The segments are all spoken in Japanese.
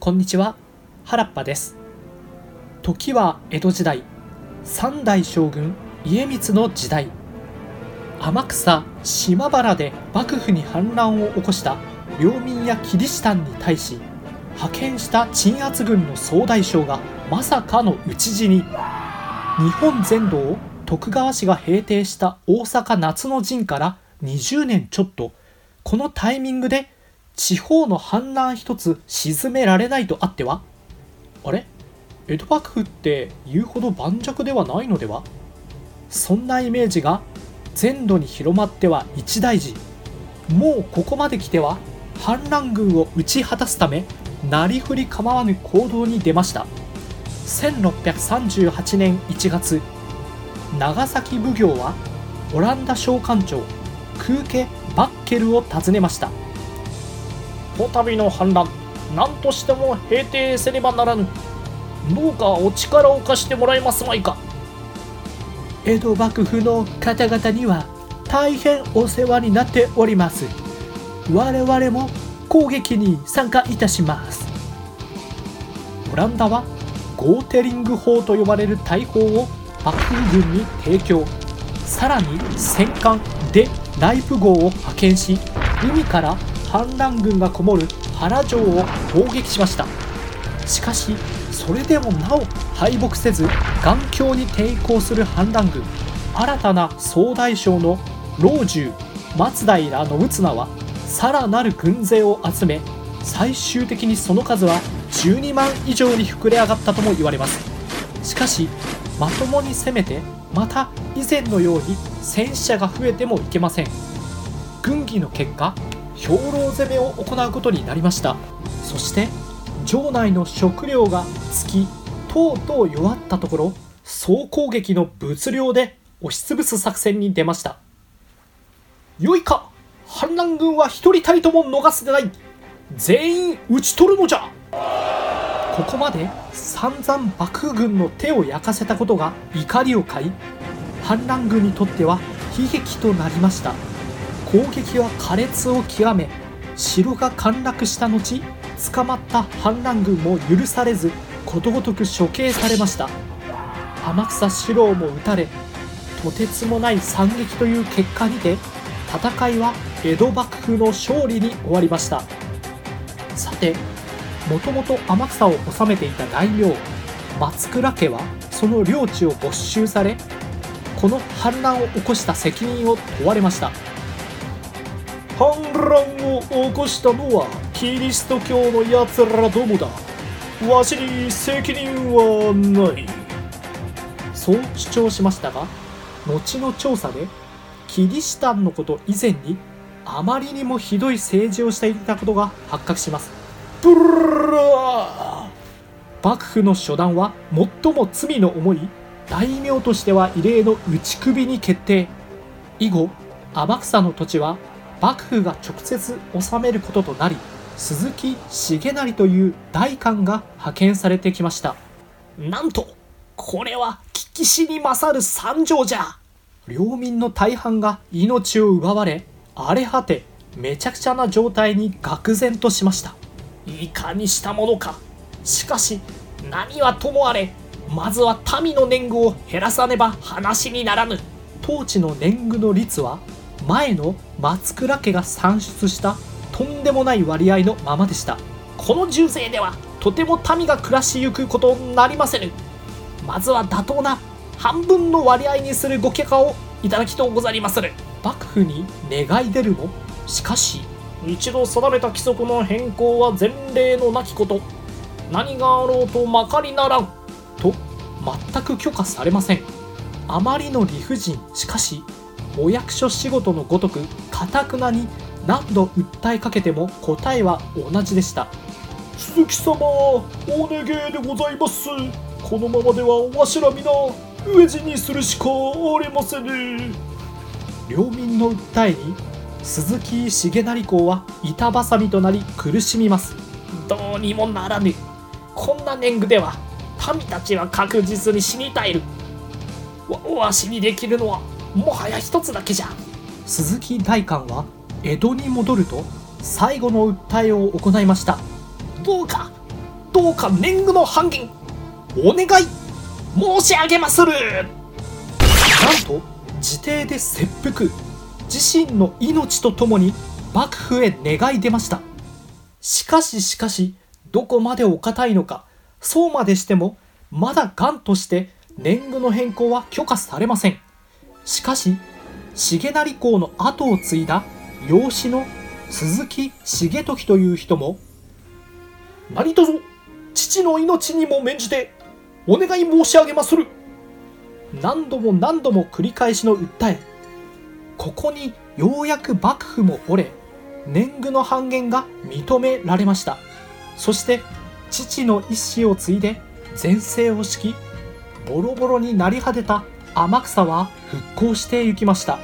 こんにちは。原っぱです。時は江戸時代。三代将軍家光の時代。天草島原で幕府に反乱を起こした。領民やキリシタンに対し派遣した鎮圧軍の総大将がまさかの討ち死に。日本全土を徳川氏が平定した大阪夏の陣から20年ちょっと。このタイミングで地方の反乱一つ鎮められないとあっては？あれ？江戸幕府って言うほど盤石ではないのでは？そんなイメージが全土に広まっては一大事。もうここまで来ては反乱軍を打ち果たすためなりふり構わぬ行動に出ました。1638年1月長崎奉行はオランダ召喚長クーケ・バッケルを訪ねました。こ度の反乱何としても平定せねばならぬどうかお力を貸してもらえますまいか。江戸幕府の方々には大変お世話になっております。我々も攻撃に参加いたします。オランダはゴーテリング砲と呼ばれる大砲を幕府軍に提供。さらに戦艦でライプ号を派遣し海から反乱軍がこもる原城を攻撃しました。しかしそれでもなお敗北せず頑強に抵抗する反乱軍新たな総大将の老中松平信綱はさらなる軍勢を集め最終的にその数は12万以上に膨れ上がったとも言われます。しかしまともに攻めてまた以前のように戦死者が増えてもいけません。軍議の結果兵糧攻めを行うことになりました。そして城内の食料が尽きとうとう弱ったところ総攻撃の物量で押しつぶす作戦に出ました。よいか反乱軍は一人たりとも逃すでない。全員討ち取るのじゃ。ここまで散々幕府軍の手を焼かせたことが怒りを買い反乱軍にとっては悲劇となりました。攻撃は苛烈を極め城が陥落した後捕まった反乱軍も許されずことごとく処刑されました。天草四郎も撃たれとてつもない惨劇という結果にて戦いは江戸幕府の勝利に終わりました。さてもともと天草を治めていた大名松倉家はその領地を没収されこの反乱を起こした責任を問われました。反乱を起こしたのはキリスト教のやつらどもだ。わしに責任はない。そう主張しましたが後の調査でキリシタンのこと以前にあまりにもひどい政治をしていたことが発覚します。ブラ幕府の初段は最も罪の重い大名としては異例の打ち首に決定。以後天草の土地は幕府が直接治めることとなり鈴木重成という大官が派遣されてきました。なんとこれは聞きしに勝る惨状じゃ。領民の大半が命を奪われ荒れ果てめちゃくちゃな状態に愕然としました。いかにしたものか。しかし何はともあれまずは民の年貢を減らさねば話にならぬ。当地の年貢の率は前の松倉家が算出したとんでもない割合のままでした。この重税ではとても民が暮らしゆくことになりませぬ。まずは妥当な半分の割合にするご許可をいただきとうござりまする。幕府に願い出るもしかし一度定めた規則の変更は前例のなきこと。何があろうとまかりならん。と全く許可されません。あまりの理不尽。しかしお役所仕事のごとくかたくなに何度訴えかけても答えは同じでした。鈴木様お願いでございます。このままではわしら皆飢え死にするしかありませぬ。領民の訴えに鈴木重成公は板挟みとなり苦しみます。どうにもならぬ。こんな年貢では民たちは確実に死に絶える。わわしにできるのはもはや一つだけじゃ。鈴木大官は江戸に戻ると最後の訴えを行いました。どうかどうか年貢の半減お願い申し上げまする。なんと自邸で切腹自身の命とともに幕府へ願い出ました。しかししかしどこまでお堅いのかそうまでしてもまだ癌として年貢の変更は許可されません。しかし重成公の後を継いだ養子の鈴木重時という人も何卒父の命にも免じてお願い申し上げまする。何度も何度も繰り返しの訴えここにようやく幕府も折れ年貢の半減が認められました。そして父の意思を継いで全盛を敷きボロボロになり果てた天草は復興してゆきました。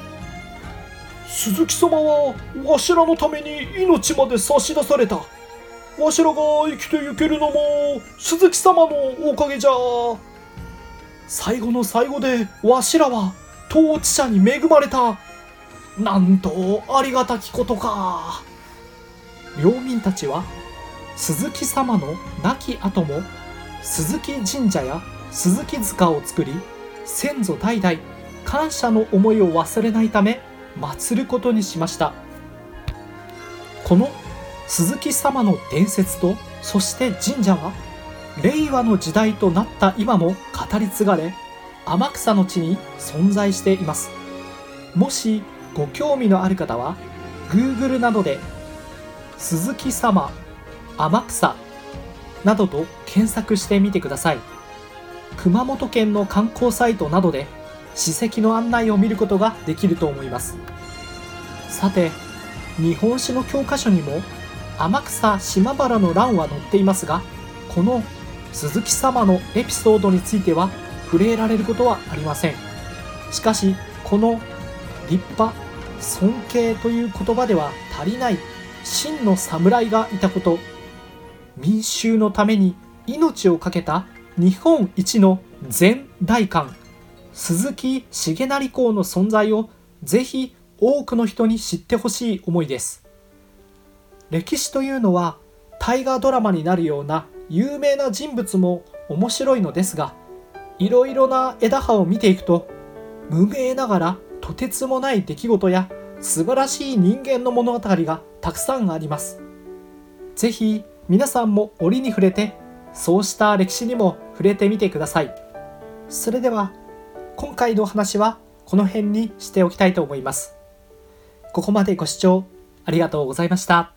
鈴木様はわしらのために命まで差し出された。わしらが生きてゆけるのも鈴木様のおかげじゃ。最後の最後でわしらは統治者に恵まれた。なんとありがたきことか。領民たちは鈴木様の亡き後も鈴木神社や鈴木塚を作り先祖代々感謝の思いを忘れないため祀ることにしました。この鈴木様の伝説とそして神社は令和の時代となった今も語り継がれ天草の地に存在しています。もしご興味のある方は Google などで鈴木様天草などと検索してみてください。熊本県の観光サイトなどで史跡の案内を見ることができると思います。さて日本史の教科書にも天草島原の乱は載っていますがこの鈴木様のエピソードについては触れられることはありません。しかしこの立派尊敬という言葉では足りない真の侍がいたこと民衆のために命を懸けた日本一の前大官鈴木重成公の存在をぜひ多くの人に知ってほしい思いです。歴史というのは大河ドラマになるような有名な人物も面白いのですがいろいろな枝葉を見ていくと無名ながらとてつもない出来事や素晴らしい人間の物語がたくさんあります。ぜひ皆さんも折に触れてそうした歴史にも触れてみてください。それでは今回のお話はこの辺にしておきたいと思います。ここまでご視聴ありがとうございました。